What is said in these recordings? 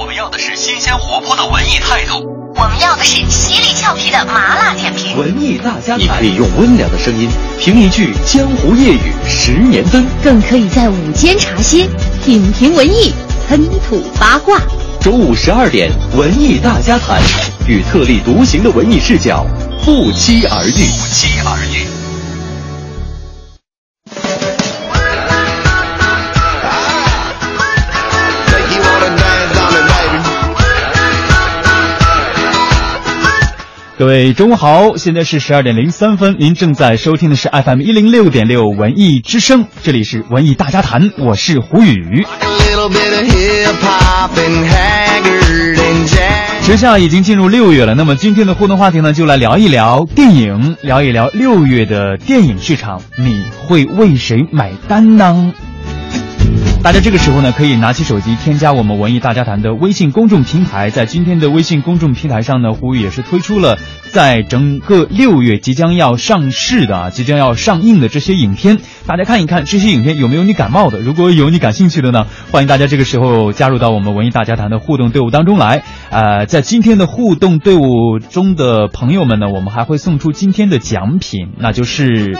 我们要的是新鲜活泼的文艺态度，我们要的是犀利俏皮的麻辣点评。文艺大家谈，你可以用温良的声音评一句江湖夜雨十年灯，更可以在午间茶歇品评文艺，喷吐八卦。周五十二点，文艺大家谈，与特立独行的文艺视角不期而遇。不期而遇。各位中午好，现在是十二点零三分，您正在收听的是 FM 一零六点六文艺之声，这里是文艺大家谈，我是胡宇。时下已经进入六月了，那么今天的互动话题呢，就来聊一聊电影，聊一聊六月的电影市场，你会为谁买单呢？大家这个时候呢，可以拿起手机添加我们文艺大家谈的微信公众平台。在今天的微信公众平台上呢，呼吁也是推出了在整个六月即将要上市的、啊，即将要上映的这些影片，大家看一看这些影片有没有你感冒的。如果有你感兴趣的呢，欢迎大家这个时候加入到我们文艺大家谈的互动队伍当中来。呃，在今天的互动队伍中的朋友们呢，我们还会送出今天的奖品，那就是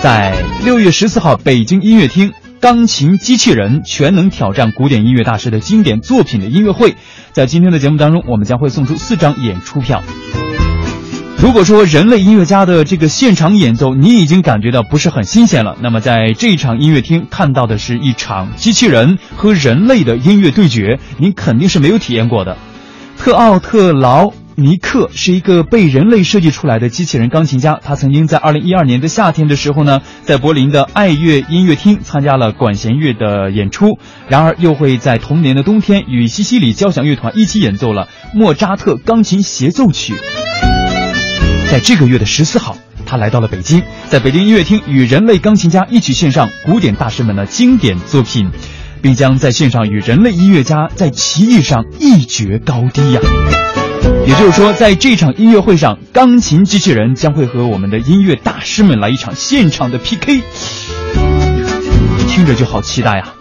在六月十四号北京音乐厅。钢琴机器人全能挑战古典音乐大师的经典作品的音乐会，在今天的节目当中，我们将会送出四张演出票。如果说人类音乐家的这个现场演奏你已经感觉到不是很新鲜了，那么在这一场音乐厅看到的是一场机器人和人类的音乐对决，您肯定是没有体验过的。特奥特劳。尼克是一个被人类设计出来的机器人钢琴家，他曾经在二零一二年的夏天的时候呢，在柏林的爱乐音乐厅参加了管弦乐的演出，然而又会在同年的冬天与西西里交响乐团一起演奏了莫扎特钢琴协奏曲。在这个月的十四号，他来到了北京，在北京音乐厅与人类钢琴家一起献上古典大师们的经典作品，并将在线上与人类音乐家在棋艺上一决高低呀。也就是说，在这场音乐会上，钢琴机器人将会和我们的音乐大师们来一场现场的 PK，听着就好期待呀！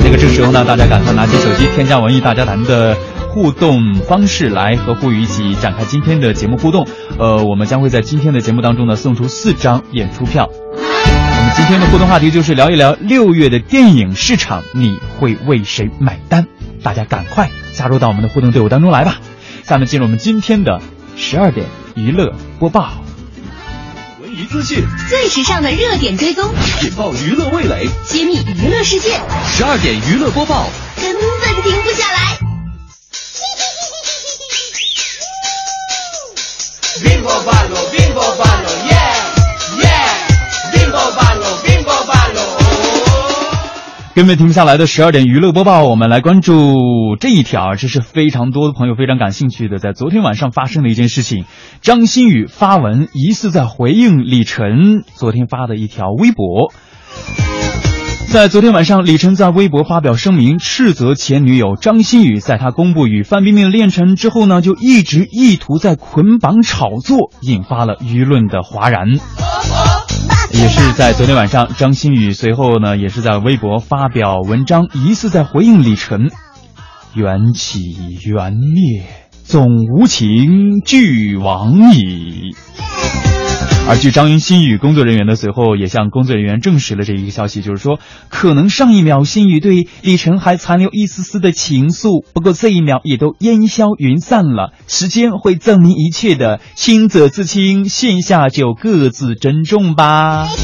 那个这时候呢，大家赶快拿起手机，添加文艺大家谈的互动方式，来和胡宇一起展开今天的节目互动。呃，我们将会在今天的节目当中呢，送出四张演出票。我们今天的互动话题就是聊一聊六月的电影市场，你会为谁买单？大家赶快加入到我们的互动队伍当中来吧！下面进入我们今天的十二点娱乐播报，文娱资讯，最时尚的热点追踪，引爆娱乐味蕾，揭秘娱乐世界。十二点娱乐播报，根本停不下来。根本停不下来的十二点娱乐播报，我们来关注这一条，这是非常多的朋友非常感兴趣的，在昨天晚上发生的一件事情。张馨予发文疑似在回应李晨昨天发的一条微博。在昨天晚上，李晨在微博发表声明，斥责前女友张馨予，在他公布与范冰冰恋成之后呢，就一直意图在捆绑炒作，引发了舆论的哗然。也是在昨天晚上，张馨予随后呢，也是在微博发表文章，疑似在回应李晨。缘起缘灭，总无情俱往矣。而据张云新宇工作人员的，随后也向工作人员证实了这一个消息，就是说，可能上一秒新宇对李晨还残留一丝丝的情愫，不过这一秒也都烟消云散了。时间会证明一切的，清者自清，线下就各自珍重吧。很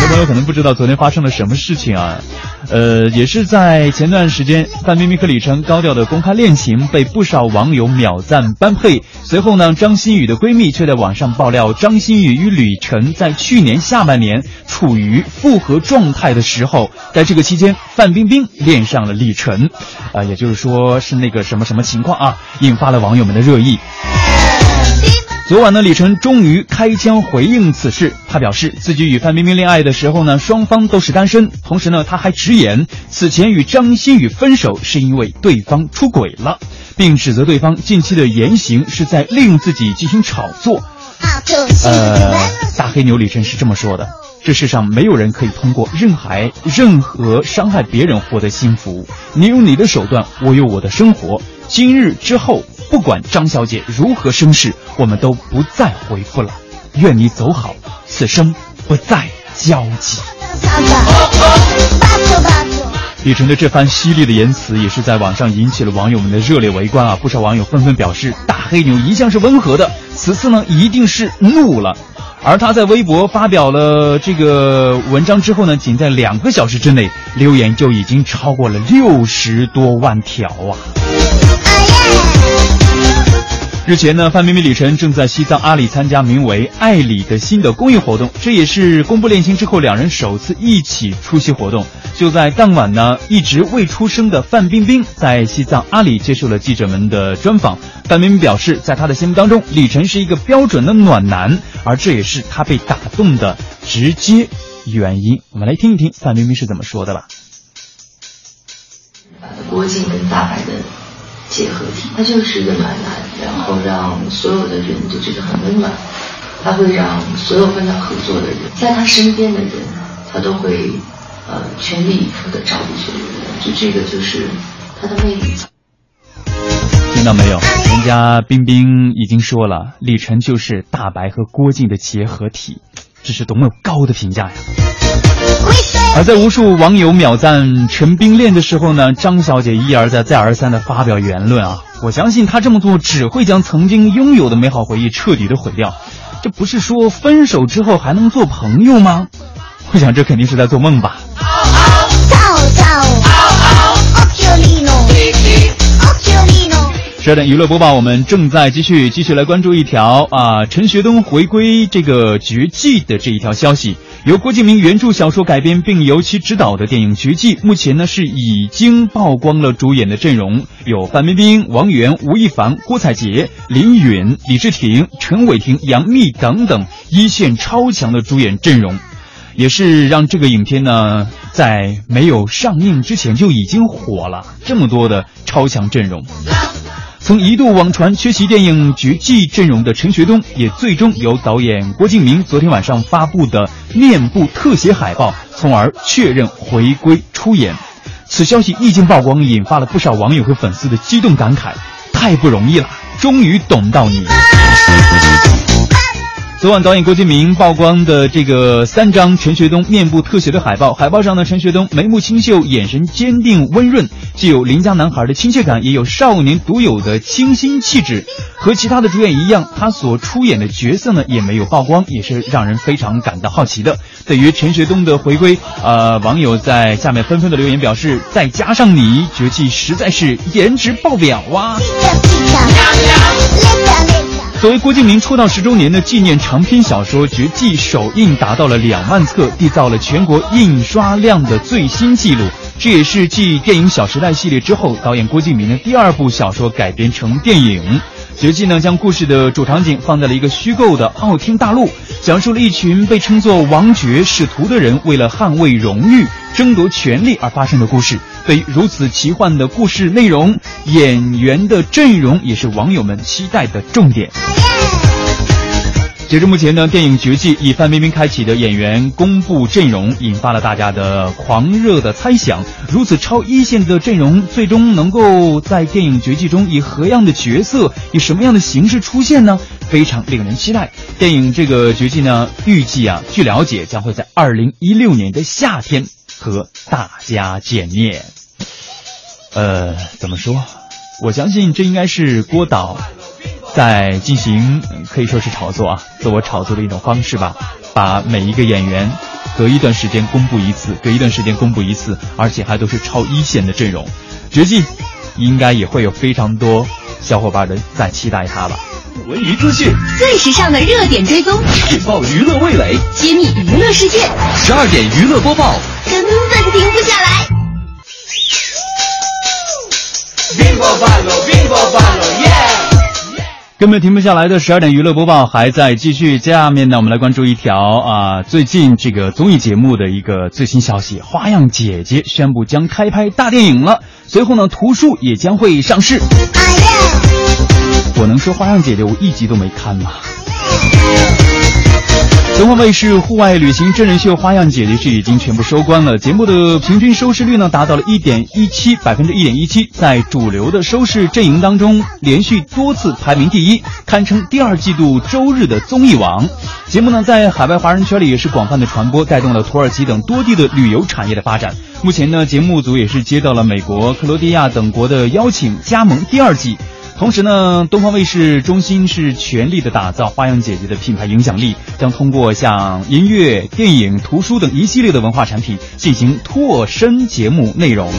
多朋友可能不知道昨天发生了什么事情啊，呃，也是在前段时间，范冰冰和李晨高调的公开恋情被不少网友秒赞般配。随后呢，张馨予的闺蜜却在网上爆料，张馨予与李晨在去年下半年处于复合状态的时候，在这个期间，范冰冰恋上了李晨，啊，也就是说是那个什么什么情况啊，引发了网友们的热议。昨晚呢，李晨终于开腔回应此事。他表示，自己与范冰冰恋爱的时候呢，双方都是单身。同时呢，他还直言，此前与张馨予分手是因为对方出轨了，并指责对方近期的言行是在利用自己进行炒作。呃，大黑牛李晨是这么说的：这世上没有人可以通过任何任何伤害别人获得幸福。你有你的手段，我有我的生活。今日之后，不管张小姐如何生事，我们都不再回复了。愿你走好，此生不再交集。李晨的这番犀利的言辞，也是在网上引起了网友们的热烈围观啊！不少网友纷纷表示，大黑牛一向是温和的，此次呢一定是怒了。而他在微博发表了这个文章之后呢，仅在两个小时之内，留言就已经超过了六十多万条啊！日前呢，范冰冰、李晨正在西藏阿里参加名为“爱里”的新的公益活动，这也是公布恋情之后两人首次一起出席活动。就在当晚呢，一直未出生的范冰冰在西藏阿里接受了记者们的专访。范冰冰表示，在她的心目当中，李晨是一个标准的暖男，而这也是她被打动的直接原因。我们来听一听范冰冰是怎么说的吧。郭靖跟大白的。结合体，他就是一个暖男，然后让所有的人都觉得很温暖。他会让所有跟他合作的人，在他身边的人，他都会呃全力以赴的照顾所有人。就这个就是他的魅力。听到没有？人家冰冰已经说了，李晨就是大白和郭靖的结合体，这是多么高的评价呀！而在无数网友秒赞陈冰恋的时候呢，张小姐一而再再而三的发表言论啊！我相信她这么做只会将曾经拥有的美好回忆彻底的毁掉。这不是说分手之后还能做朋友吗？我想这肯定是在做梦吧。十十二点娱乐播报，我们正在继续继续来关注一条啊，陈学冬回归这个绝技的这一条消息。由郭敬明原著小说改编并由其执导的电影《绝技》，目前呢是已经曝光了主演的阵容，有范冰冰、王源、吴亦凡、郭采洁、林允、李治廷、陈伟霆、杨幂等等一线超强的主演阵容，也是让这个影片呢在没有上映之前就已经火了。这么多的超强阵容。曾一度网传缺席电影《绝技》阵容的陈学冬，也最终由导演郭敬明昨天晚上发布的面部特写海报，从而确认回归出演。此消息一经曝光，引发了不少网友和粉丝的激动感慨：太不容易了，终于等到你。昨晚导演郭敬明曝光的这个三张陈学冬面部特写的海报，海报上呢，陈学冬眉目清秀，眼神坚定温润，既有邻家男孩的亲切感，也有少年独有的清新气质。和其他的主演一样，他所出演的角色呢也没有曝光，也是让人非常感到好奇的。对于陈学冬的回归，呃，网友在下面纷纷的留言表示：再加上你，绝技实在是颜值爆表哇！作为郭敬明出道十周年的纪念长篇小说《绝技》首印达到了两万册，缔造了全国印刷量的最新纪录。这也是继电影《小时代》系列之后，导演郭敬明的第二部小说改编成电影。《绝技》呢，将故事的主场景放在了一个虚构的傲天大陆，讲述了一群被称作王爵使徒的人为了捍卫荣誉、争夺权力而发生的故事。对于如此奇幻的故事内容，演员的阵容也是网友们期待的重点。截至目前呢，电影《绝技》以范冰冰开启的演员公布阵容，引发了大家的狂热的猜想。如此超一线的阵容，最终能够在电影《绝技》中以何样的角色、以什么样的形式出现呢？非常令人期待。电影这个《绝技》呢，预计啊，据了解将会在二零一六年的夏天和大家见面。呃，怎么说？我相信这应该是郭导。在进行可以说是炒作啊，自我炒作的一种方式吧。把每一个演员隔一段时间公布一次，隔一段时间公布一次，而且还都是超一线的阵容。绝技应该也会有非常多小伙伴的在期待他吧。文娱资讯，最时尚的热点追踪，引爆娱乐味蕾，揭秘娱乐世界。十二点娱乐播报，根本停不下来。根本停不下来的十二点娱乐播报还在继续。下面呢，我们来关注一条啊，最近这个综艺节目的一个最新消息：《花样姐姐》宣布将开拍大电影了。随后呢，图书也将会上市。我能说《花样姐姐》我一集都没看吗？东方卫视户外旅行真人秀《花样姐姐》是已经全部收官了，节目的平均收视率呢达到了一点一七百分之一点一七，在主流的收视阵营当中连续多次排名第一，堪称第二季度周日的综艺王。节目呢在海外华人圈里也是广泛的传播，带动了土耳其等多地的旅游产业的发展。目前呢，节目组也是接到了美国、克罗地亚等国的邀请，加盟第二季。同时呢，东方卫视中心是全力的打造花样姐姐的品牌影响力，将通过像音乐、电影、图书等一系列的文化产品进行拓深节目内容。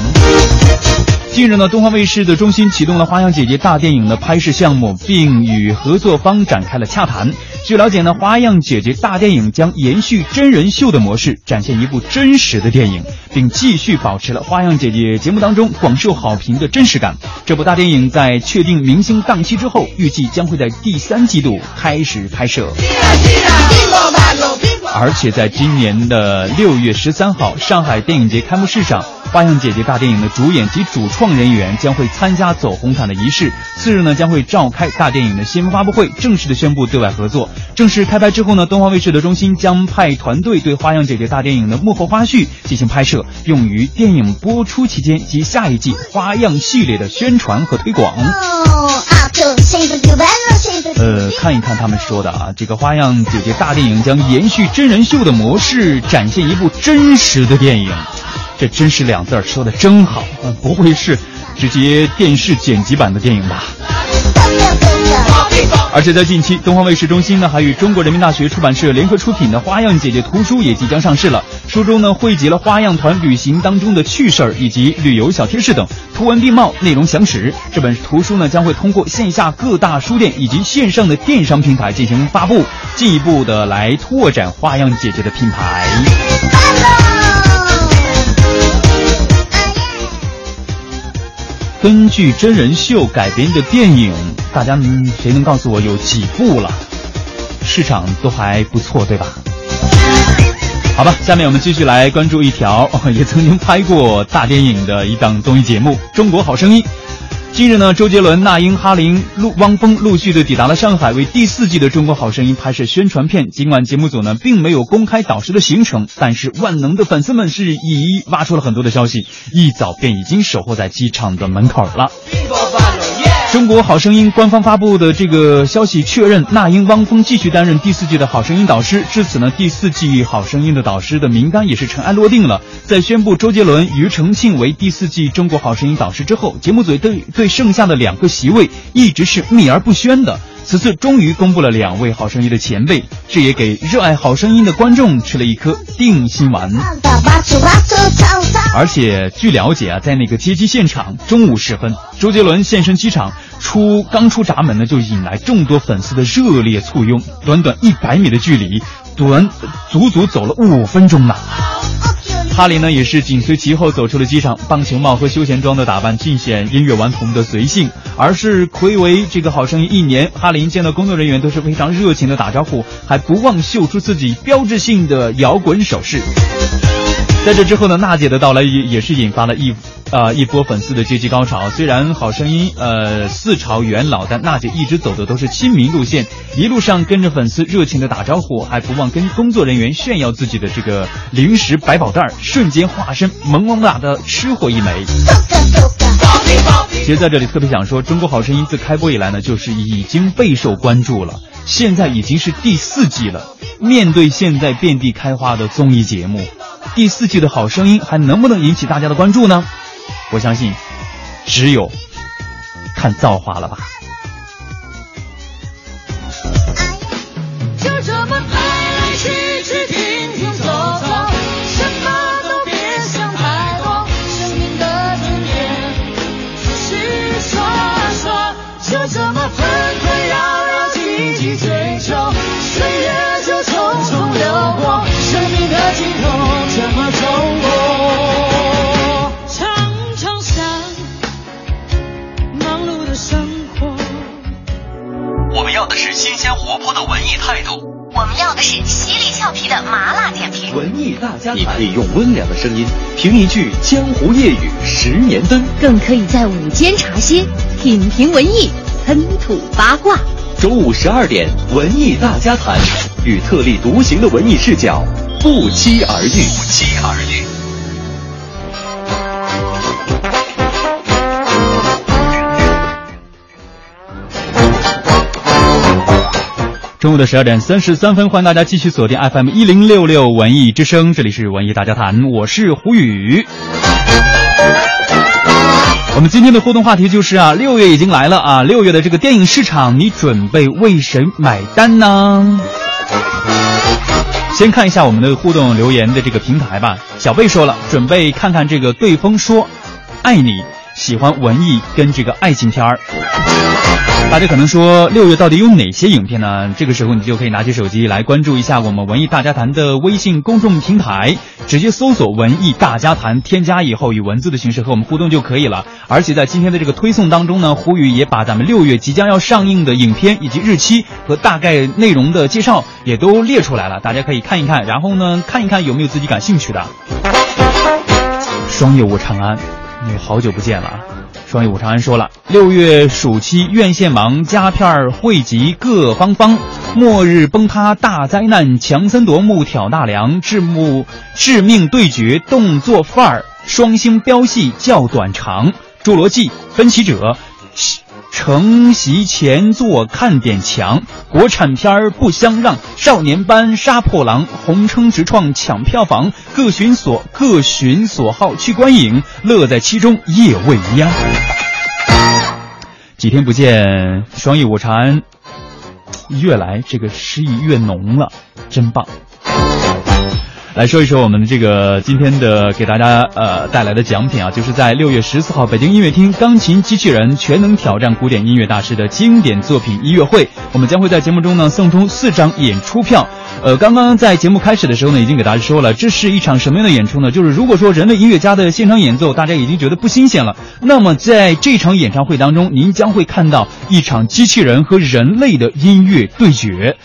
近日呢，东方卫视的中心启动了花样姐姐大电影的拍摄项目，并与合作方展开了洽谈。据了解呢，花样姐姐大电影将延续真人秀的模式，展现一部真实的电影，并继续保持了花样姐姐节目当中广受好评的真实感。这部大电影在确定明星档期之后，预计将会在第三季度开始拍摄。而且在今年的六月十三号，上海电影节开幕式上，花样姐姐大电影的主演及主创人员将会参加走红毯的仪式。次日呢，将会召开大电影的新闻发布会，正式的宣布对外合作。正式开拍之后呢，东方卫视的中心将派团队对花样姐姐大电影的幕后花絮进行拍摄，用于电影播出期间及下一季花样系列的宣传和推广。呃，看一看他们说的啊，这个花样姐姐大电影将延续真人秀的模式，展现一部真实的电影。这真是两字儿说的真好，呃不会是直接电视剪辑版的电影吧？而且在近期，东方卫视中心呢还与中国人民大学出版社联合出品的《花样姐姐》图书也即将上市了。书中呢汇集了花样团旅行当中的趣事儿以及旅游小贴士等，图文并茂，内容详实。这本图书呢将会通过线下各大书店以及线上的电商平台进行发布，进一步的来拓展花样姐姐的品牌。根据真人秀改编的电影，大家谁能告诉我有几部了？市场都还不错，对吧？好吧，下面我们继续来关注一条、也曾经拍过大电影的一档综艺节目《中国好声音》。近日呢，周杰伦、那英、哈林、陆汪峰陆续的抵达了上海，为第四季的《中国好声音》拍摄宣传片。尽管节目组呢并没有公开导师的行程，但是万能的粉丝们是一一挖出了很多的消息，一早便已经守候在机场的门口了。中国好声音官方发布的这个消息确认，那英、汪峰继续担任第四季的好声音导师。至此呢，第四季好声音的导师的名单也是尘埃落定了。在宣布周杰伦、庾澄庆为第四季中国好声音导师之后，节目组对对剩下的两个席位一直是秘而不宣的。此次终于公布了两位好声音的前辈，这也给热爱好声音的观众吃了一颗定心丸。而且据了解啊，在那个接机现场，中午时分，周杰伦现身机场，出刚出闸门呢，就引来众多粉丝的热烈簇拥。短短一百米的距离，短足足走了五分钟呢。哈林呢也是紧随其后走出了机场，棒球帽和休闲装的打扮尽显音乐顽童的随性，而是暌违这个好声音一年，哈林见到工作人员都是非常热情的打招呼，还不忘秀出自己标志性的摇滚手势。在这之后呢，娜姐的到来也也是引发了一啊、一波粉丝的阶级高潮。虽然好声音呃四朝元老，但娜姐一直走的都是亲民路线，一路上跟着粉丝热情的打招呼，还不忘跟工作人员炫耀自己的这个零食百宝袋儿，瞬间化身萌萌哒的吃货一枚。其实在这里特别想说，《中国好声音》自开播以来呢，就是已经备受关注了，现在已经是第四季了。面对现在遍地开花的综艺节目，第四季的好声音还能不能引起大家的关注呢？我相信，只有看造化了吧。就这么大家谈，你可以用温良的声音评一句江湖夜雨十年灯。更可以在午间茶歇，品评文艺，喷吐八卦。周五十二点，文艺大家谈，与特立独行的文艺视角不期而遇。不期而遇。中午的十二点三十三分，欢迎大家继续锁定 FM 一零六六文艺之声，这里是文艺大家谈，我是胡宇。我们今天的互动话题就是啊，六月已经来了啊，六月的这个电影市场，你准备为谁买单呢？先看一下我们的互动留言的这个平台吧。小贝说了，准备看看这个对风说爱你，喜欢文艺跟这个爱情片儿。大家可能说六月到底有哪些影片呢？这个时候你就可以拿起手机来关注一下我们文艺大家谈的微信公众平台，直接搜索“文艺大家谈”，添加以后以文字的形式和我们互动就可以了。而且在今天的这个推送当中呢，胡宇也把咱们六月即将要上映的影片以及日期和大概内容的介绍也都列出来了，大家可以看一看，然后呢看一看有没有自己感兴趣的。双叶舞长安，你好久不见了啊！双语武长安说了，六月暑期院线忙，佳片儿汇集各方方，末日崩塌大灾难，强森夺目挑大梁，致目致命对决动作范儿，双星飙戏较短长，侏罗纪分歧者。承袭前作看点强，国产片儿不相让，少年班杀破狼，红撑直创抢票房，各寻所各寻所好去观影，乐在其中夜未央。几天不见，双翼舞蝉越来这个诗意越浓了，真棒。来说一说我们的这个今天的给大家呃带来的奖品啊，就是在六月十四号北京音乐厅钢琴机器人全能挑战古典音乐大师的经典作品音乐会，我们将会在节目中呢送出四张演出票。呃，刚刚在节目开始的时候呢，已经给大家说了，这是一场什么样的演出呢？就是如果说人类音乐家的现场演奏大家已经觉得不新鲜了，那么在这场演唱会当中，您将会看到一场机器人和人类的音乐对决。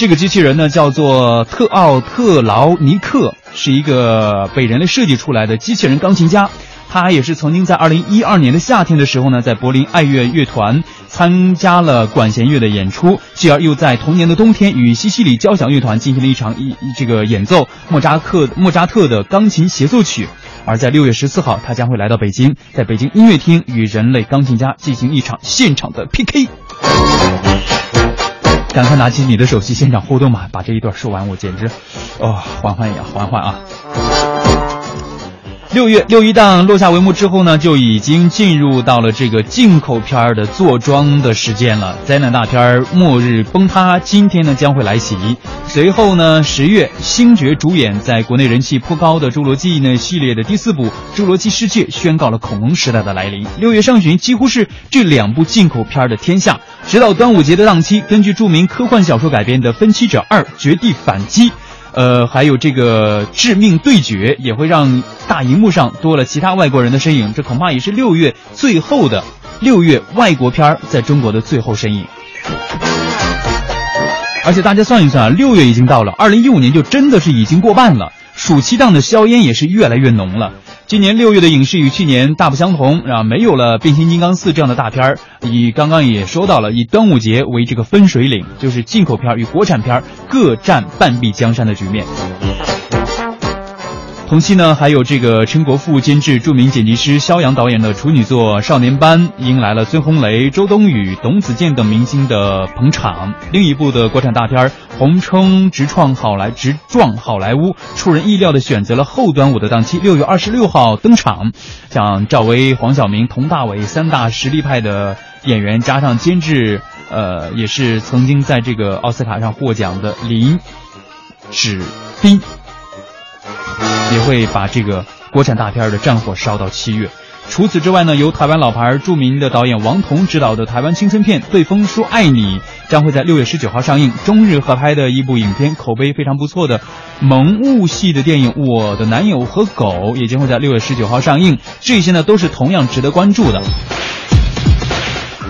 这个机器人呢，叫做特奥特劳尼克，是一个被人类设计出来的机器人钢琴家。他也是曾经在二零一二年的夏天的时候呢，在柏林爱乐乐团参加了管弦乐的演出，继而又在同年的冬天与西西里交响乐团进行了一场一这个演奏莫扎克莫扎特的钢琴协奏曲。而在六月十四号，他将会来到北京，在北京音乐厅与人类钢琴家进行一场现场的 PK。赶快拿起你的手机，现场互动吧！把这一段说完，我简直，哦，缓缓呀，缓缓啊！六月六一档落下帷幕之后呢，就已经进入到了这个进口片儿的坐庄的时间了。灾难大片儿《末日崩塌》今天呢将会来袭。随后呢，十月星爵主演在国内人气颇高的《侏罗纪》呢系列的第四部《侏罗纪世界》宣告了恐龙时代的来临。六月上旬几乎是这两部进口片儿的天下。直到端午节的档期，根据著名科幻小说改编的《分歧者二：绝地反击》。呃，还有这个致命对决也会让大荧幕上多了其他外国人的身影，这恐怕也是六月最后的六月外国片儿在中国的最后身影。而且大家算一算啊，六月已经到了，二零一五年就真的是已经过半了，暑期档的硝烟也是越来越浓了。今年六月的影视与去年大不相同啊，没有了《变形金刚四》这样的大片儿，以刚刚也说到了，以端午节为这个分水岭，就是进口片与国产片各占半壁江山的局面。同期呢，还有这个陈国富监制、著名剪辑师肖阳导演的处女作《少年班》，迎来了孙红雷、周冬雨、董子健等明星的捧场。另一部的国产大片《红撑直创好莱直撞好莱坞》，出人意料的选择了后端午的档期，六月二十六号登场。像赵薇、黄晓明、佟大为三大实力派的演员，加上监制，呃，也是曾经在这个奥斯卡上获奖的林芷斌。也会把这个国产大片的战火烧到七月。除此之外呢，由台湾老牌著名的导演王童执导的台湾青春片《对风说爱你》将会在六月十九号上映。中日合拍的一部影片，口碑非常不错的萌物系的电影《我的男友和狗》也将会在六月十九号上映。这些呢都是同样值得关注的。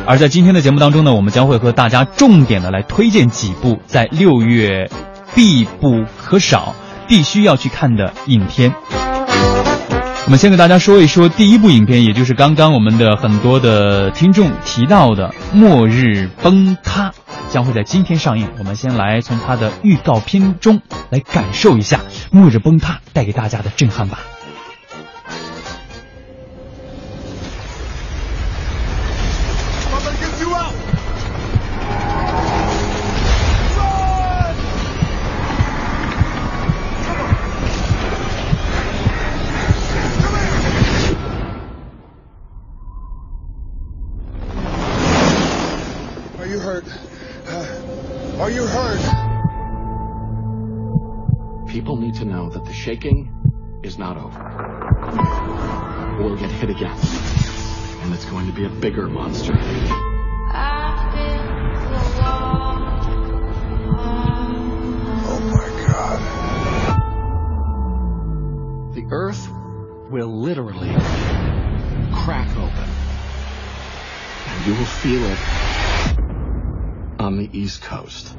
而在今天的节目当中呢，我们将会和大家重点的来推荐几部在六月必不可少。必须要去看的影片，我们先给大家说一说第一部影片，也就是刚刚我们的很多的听众提到的《末日崩塌》。将会在今天上映。我们先来从它的预告片中来感受一下《末日崩塌》带给大家的震撼吧。Shaking is not over. We'll get hit again. And it's going to be a bigger monster. Oh my god. The earth will literally crack open. And you will feel it on the East Coast.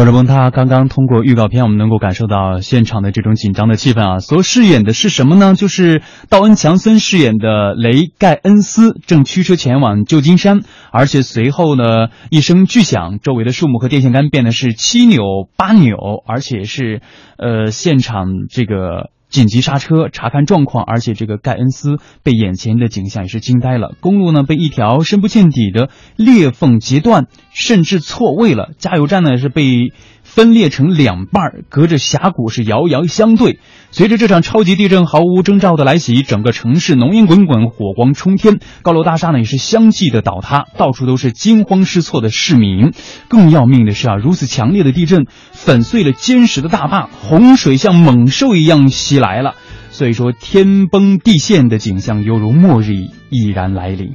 莫志峰他刚刚通过预告片，我们能够感受到现场的这种紧张的气氛啊。所饰演的是什么呢？就是道恩·强森饰演的雷·盖恩斯，正驱车前往旧金山，而且随后呢，一声巨响，周围的树木和电线杆变得是七扭八扭，而且是呃，现场这个。紧急刹车查看状况，而且这个盖恩斯被眼前的景象也是惊呆了。公路呢被一条深不见底的裂缝截断，甚至错位了。加油站呢是被分裂成两半，隔着峡谷是遥遥相对。随着这场超级地震毫无征兆的来袭，整个城市浓烟滚滚，火光冲天，高楼大厦呢也是相继的倒塌，到处都是惊慌失措的市民。更要命的是啊，如此强烈的地震粉碎了坚实的大坝，洪水像猛兽一样袭来了。所以说，天崩地陷的景象犹如末日已然来临。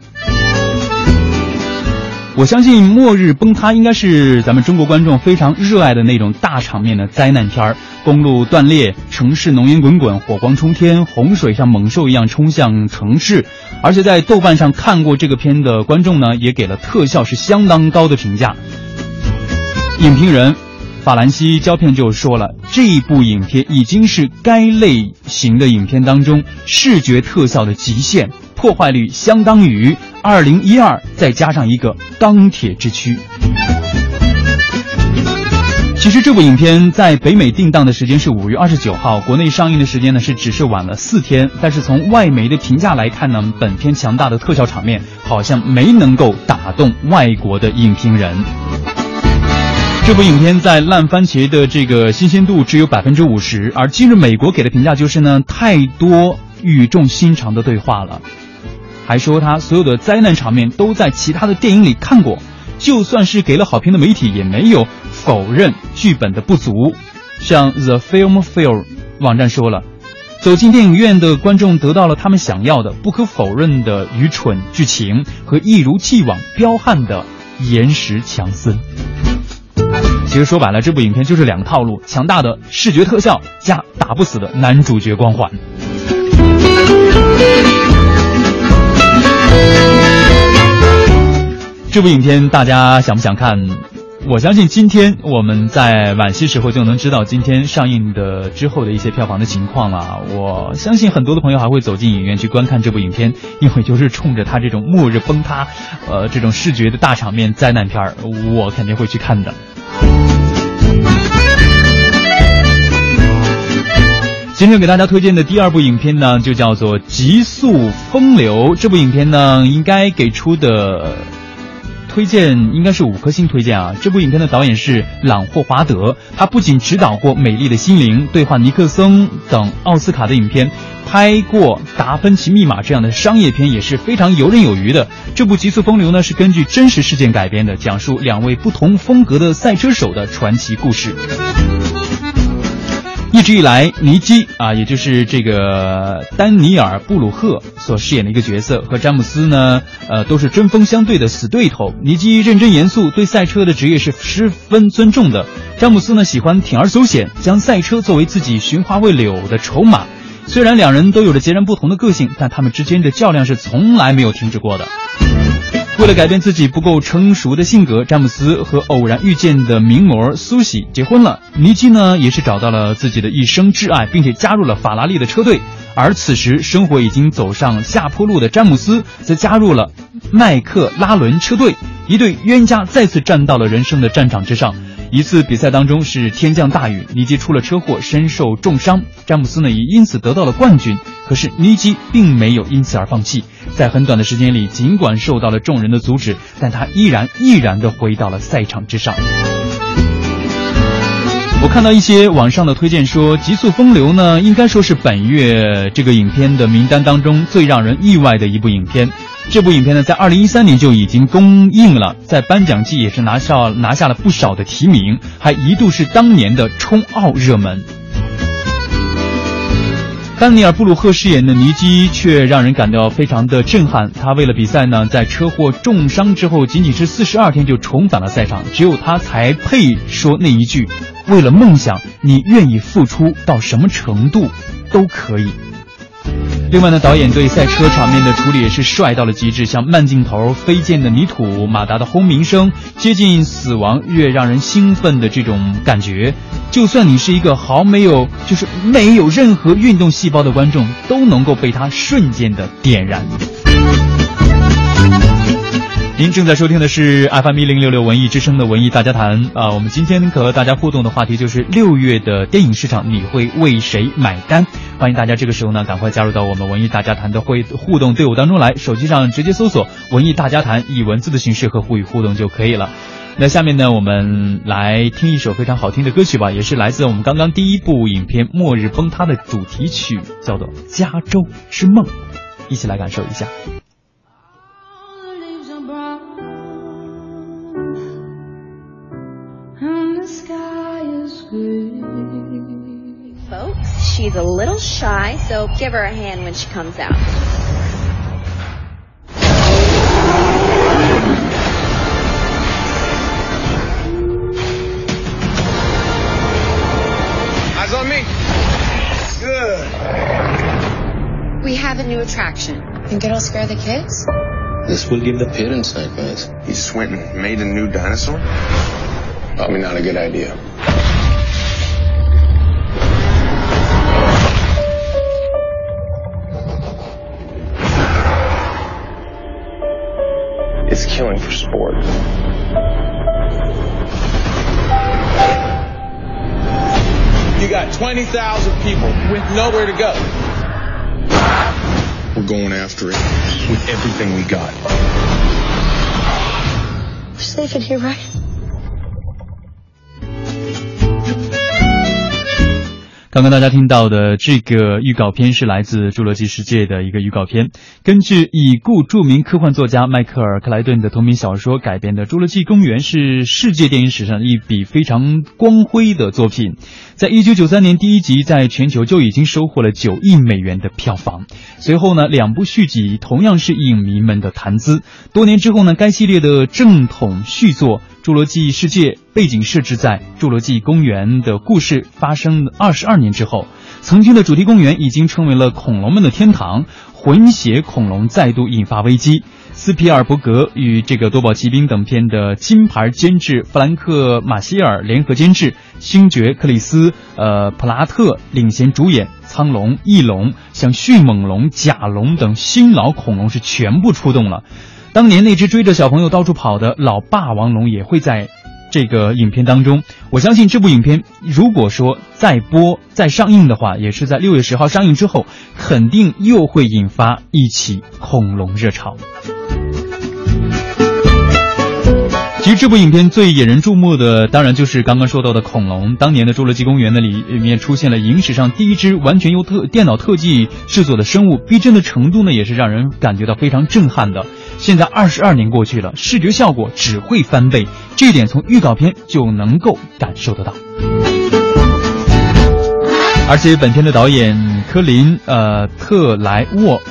我相信《末日崩塌》应该是咱们中国观众非常热爱的那种大场面的灾难片儿。公路断裂，城市浓烟滚滚，火光冲天，洪水像猛兽一样冲向城市。而且在豆瓣上看过这个片的观众呢，也给了特效是相当高的评价。影评人法兰西胶片就说了，这一部影片已经是该类型的影片当中视觉特效的极限，破坏率相当于二零一二再加上一个钢铁之躯。其实这部影片在北美定档的时间是五月二十九号，国内上映的时间呢是只是晚了四天。但是从外媒的评价来看呢，本片强大的特效场面好像没能够打动外国的影评人。这部影片在烂番茄的这个新鲜度只有百分之五十，而今日美国给的评价就是呢，太多语重心长的对话了，还说他所有的灾难场面都在其他的电影里看过，就算是给了好评的媒体也没有否认剧本的不足。像 The Film Fair 网站说了，走进电影院的观众得到了他们想要的，不可否认的愚蠢剧情和一如既往彪悍的岩石强森。其实说白了，这部影片就是两个套路：强大的视觉特效加打不死的男主角光环。这部影片大家想不想看？我相信今天我们在晚些时候就能知道今天上映的之后的一些票房的情况了。我相信很多的朋友还会走进影院去观看这部影片，因为就是冲着它这种末日崩塌，呃，这种视觉的大场面灾难片儿，我肯定会去看的。今天给大家推荐的第二部影片呢，就叫做《极速风流》。这部影片呢，应该给出的推荐应该是五颗星推荐啊。这部影片的导演是朗霍华德，他不仅执导过《美丽的心灵》《对话尼克松》等奥斯卡的影片，拍过《达芬奇密码》这样的商业片也是非常游刃有余的。这部《极速风流》呢，是根据真实事件改编的，讲述两位不同风格的赛车手的传奇故事。一直以来，尼基啊，也就是这个丹尼尔·布鲁赫所饰演的一个角色，和詹姆斯呢，呃，都是针锋相对的死对头。尼基认真严肃，对赛车的职业是十分尊重的；詹姆斯呢，喜欢铤而走险，将赛车作为自己寻花问柳的筹码。虽然两人都有着截然不同的个性，但他们之间的较量是从来没有停止过的。为了改变自己不够成熟的性格，詹姆斯和偶然遇见的名模苏西结婚了。尼基呢，也是找到了自己的一生挚爱，并且加入了法拉利的车队。而此时，生活已经走上下坡路的詹姆斯，则加入了麦克拉伦车队。一对冤家再次站到了人生的战场之上。一次比赛当中是天降大雨，尼基出了车祸，身受重伤。詹姆斯呢也因此得到了冠军。可是尼基并没有因此而放弃，在很短的时间里，尽管受到了众人的阻止，但他依然毅然地回到了赛场之上。我看到一些网上的推荐说，《极速风流》呢，应该说是本月这个影片的名单当中最让人意外的一部影片。这部影片呢，在二零一三年就已经公映了，在颁奖季也是拿下拿下了不少的提名，还一度是当年的冲奥热门。丹尼尔·布鲁赫饰演的尼基却让人感到非常的震撼。他为了比赛呢，在车祸重伤之后，仅仅是四十二天就重返了赛场。只有他才配说那一句：“为了梦想，你愿意付出到什么程度，都可以。”另外呢，导演对赛车场面的处理也是帅到了极致，像慢镜头、飞溅的泥土、马达的轰鸣声，接近死亡越让人兴奋的这种感觉，就算你是一个毫没有就是没有任何运动细胞的观众，都能够被它瞬间的点燃。您正在收听的是 FM 一零六六文艺之声的文艺大家谈啊，我们今天和大家互动的话题就是六月的电影市场，你会为谁买单？欢迎大家这个时候呢，赶快加入到我们文艺大家谈的会互动队伍当中来，手机上直接搜索“文艺大家谈”，以文字的形式和互语互动就可以了。那下面呢，我们来听一首非常好听的歌曲吧，也是来自我们刚刚第一部影片《末日崩塌》的主题曲，叫做《加州之梦》，一起来感受一下。She's a little shy, so give her a hand when she comes out. Eyes on me. Good. We have a new attraction. Think it'll scare the kids? This will give the parents nightmares. You just went and made a new dinosaur? Probably not a good idea. It's killing for sport. You got 20,000 people with nowhere to go. We're going after it with everything we got. We're safe in here, right? 刚刚大家听到的这个预告片是来自《侏罗纪世界》的一个预告片，根据已故著名科幻作家迈克尔·克莱顿的同名小说改编的《侏罗纪公园》是世界电影史上一笔非常光辉的作品。在一九九三年第一集在全球就已经收获了九亿美元的票房，随后呢两部续集同样是影迷们的谈资。多年之后呢，该系列的正统续作《侏罗纪世界》背景设置在《侏罗纪公园》的故事发生二十二年之后，曾经的主题公园已经成为了恐龙们的天堂，混血恐龙再度引发危机。斯皮尔伯格与这个《夺宝奇兵》等片的金牌监制弗兰克·马歇尔联合监制，星爵克里斯呃普拉特领衔主演，苍龙、翼龙、像迅猛龙、甲龙等新老恐龙是全部出动了。当年那只追着小朋友到处跑的老霸王龙也会在这个影片当中。我相信这部影片如果说再播再上映的话，也是在六月十号上映之后，肯定又会引发一起恐龙热潮。其实这部影片最引人注目的，当然就是刚刚说到的恐龙。当年的《侏罗纪公园》那里里面出现了影史上第一只完全由特电脑特技制作的生物，逼真的程度呢，也是让人感觉到非常震撼的。现在二十二年过去了，视觉效果只会翻倍，这一点从预告片就能够感受得到。而且本片的导演科林呃特莱沃。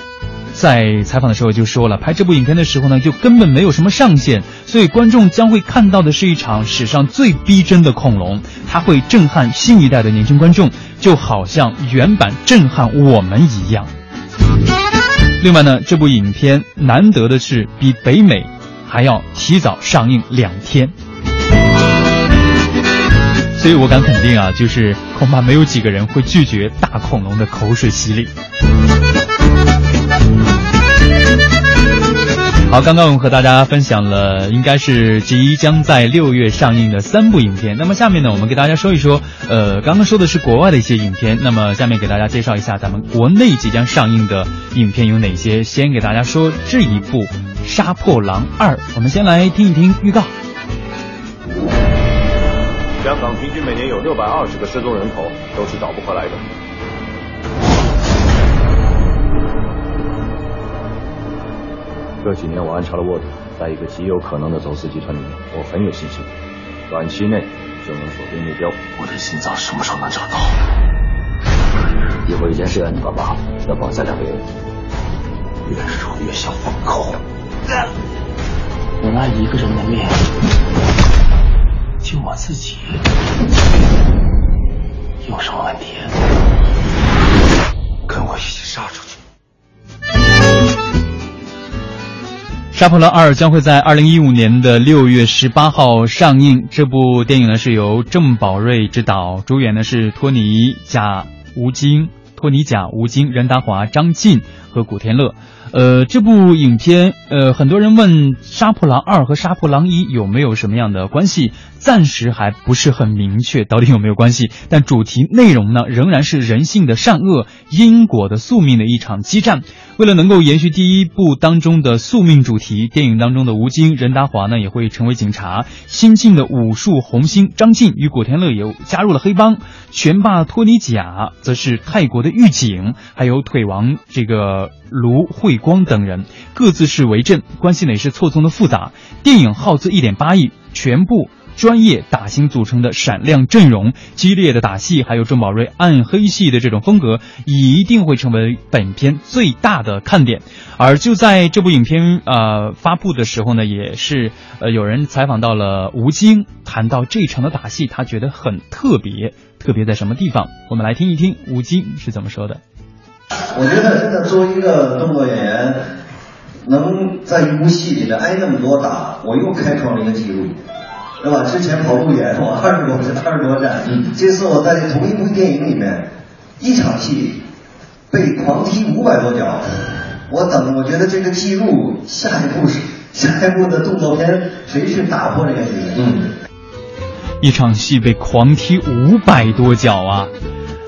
在采访的时候就说了，拍这部影片的时候呢，就根本没有什么上限，所以观众将会看到的是一场史上最逼真的恐龙，它会震撼新一代的年轻观众，就好像原版震撼我们一样。另外呢，这部影片难得的是比北美还要提早上映两天，所以我敢肯定啊，就是恐怕没有几个人会拒绝大恐龙的口水洗礼。好，刚刚我们和大家分享了，应该是即将在六月上映的三部影片。那么下面呢，我们给大家说一说，呃，刚刚说的是国外的一些影片。那么下面给大家介绍一下咱们国内即将上映的影片有哪些。先给大家说这一部《杀破狼二》，我们先来听一听预告。香港平均每年有六百二十个失踪人口，都是找不回来的。这几年我安插了沃德，在一个极有可能的走私集团里面，我很有信心，短期内就能锁定目标。我的心脏什么时候能找到？以后一件事要你帮忙，要帮三两个人，越说越像放口。我拿一个人的命救我自己，有什么问题？杀破狼二》将会在二零一五年的六月十八号上映。这部电影呢是由郑宝瑞执导，主演呢是托尼贾吴京、托尼贾吴京、任达华、张晋和古天乐。呃，这部影片，呃，很多人问《杀破狼二》和《杀破狼一》有没有什么样的关系？暂时还不是很明确，到底有没有关系？但主题内容呢，仍然是人性的善恶、因果的宿命的一场激战。为了能够延续第一部当中的宿命主题，电影当中的吴京、任达华呢也会成为警察，新晋的武术红星张晋与古天乐也加入了黑帮，拳霸托尼贾则是泰国的狱警，还有腿王这个卢慧光等人，各自是为阵，关系呢也是错综的复杂。电影耗资一点八亿，全部。专业打星组成的闪亮阵容，激烈的打戏，还有郑宝瑞暗黑系的这种风格，一定会成为本片最大的看点。而就在这部影片呃发布的时候呢，也是呃有人采访到了吴京，谈到这场的打戏，他觉得很特别，特别在什么地方？我们来听一听吴京是怎么说的。我觉得真的作为一个动作演员，能在一部戏里面挨那么多打，我又开创了一个记录。对吧？之前跑路演我二十多二十多站，这次我在同一部电影里面，一场戏被狂踢五百多脚，我等，我觉得这个记录下一步是下一步的动作片谁去打破这个记录？嗯，一场戏被狂踢五百多脚啊！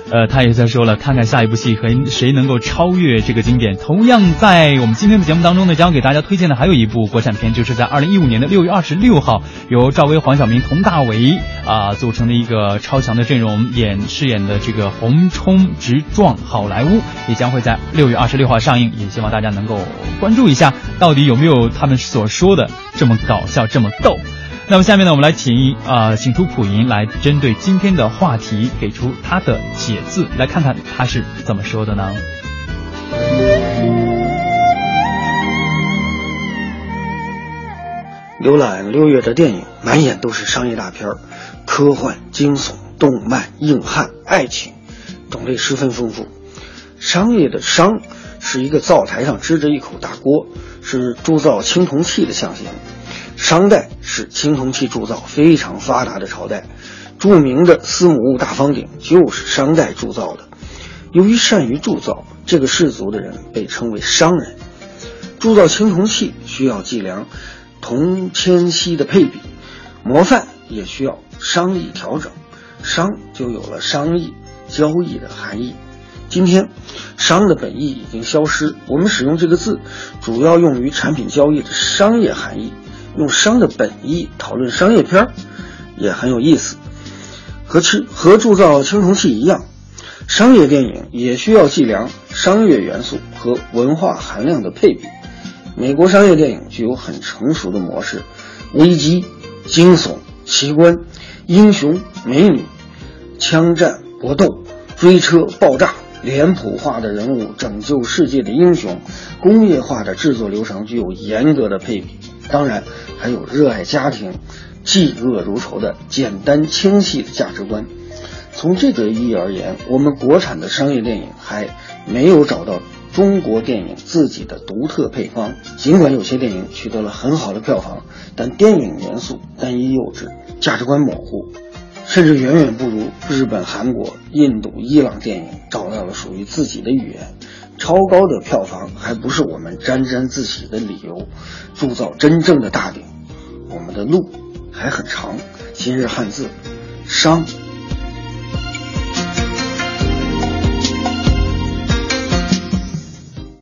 呃，他也在说了，看看下一部戏和谁能够超越这个经典。同样，在我们今天的节目当中呢，将给大家推荐的还有一部国产片，就是在二零一五年的六月二十六号，由赵薇、黄晓明、佟大为啊、组成的一个超强的阵容演饰演的这个《横冲直撞好莱坞》，也将会在六月二十六号上映。也希望大家能够关注一下，到底有没有他们所说的这么搞笑、这么逗。那么下面呢，我们来请啊、呃，请出普银来针对今天的话题给出他的解字，来看看他是怎么说的呢？浏览六月的电影，满眼都是商业大片科幻、惊悚、动漫、硬汉、爱情，种类十分丰富。商业的商是一个灶台上支着一口大锅，是铸造青铜器的象形。商代是青铜器铸造非常发达的朝代，著名的司母戊大方鼎就是商代铸造的。由于善于铸造，这个氏族的人被称为商人。铸造青铜器需要计量铜铅锡的配比，模范也需要商议调整，商就有了商议、交易的含义。今天，商的本意已经消失，我们使用这个字主要用于产品交易的商业含义。用商的本意讨论商业片儿，也很有意思。和吃和铸造青铜器一样，商业电影也需要计量商业元素和文化含量的配比。美国商业电影具有很成熟的模式：危机、惊悚、奇观、英雄、美女、枪战、搏斗、追车爆炸。脸谱化的人物拯救世界的英雄，工业化的制作流程具有严格的配比，当然还有热爱家庭、嫉恶如仇的简单清晰的价值观。从这个意义而言，我们国产的商业电影还没有找到中国电影自己的独特配方。尽管有些电影取得了很好的票房，但电影元素单一幼稚，价值观模糊。甚至远远不如日本、韩国、印度、伊朗电影找到了属于自己的语言。超高的票房还不是我们沾沾自喜的理由。铸造真正的大饼，我们的路还很长。今日汉字，商。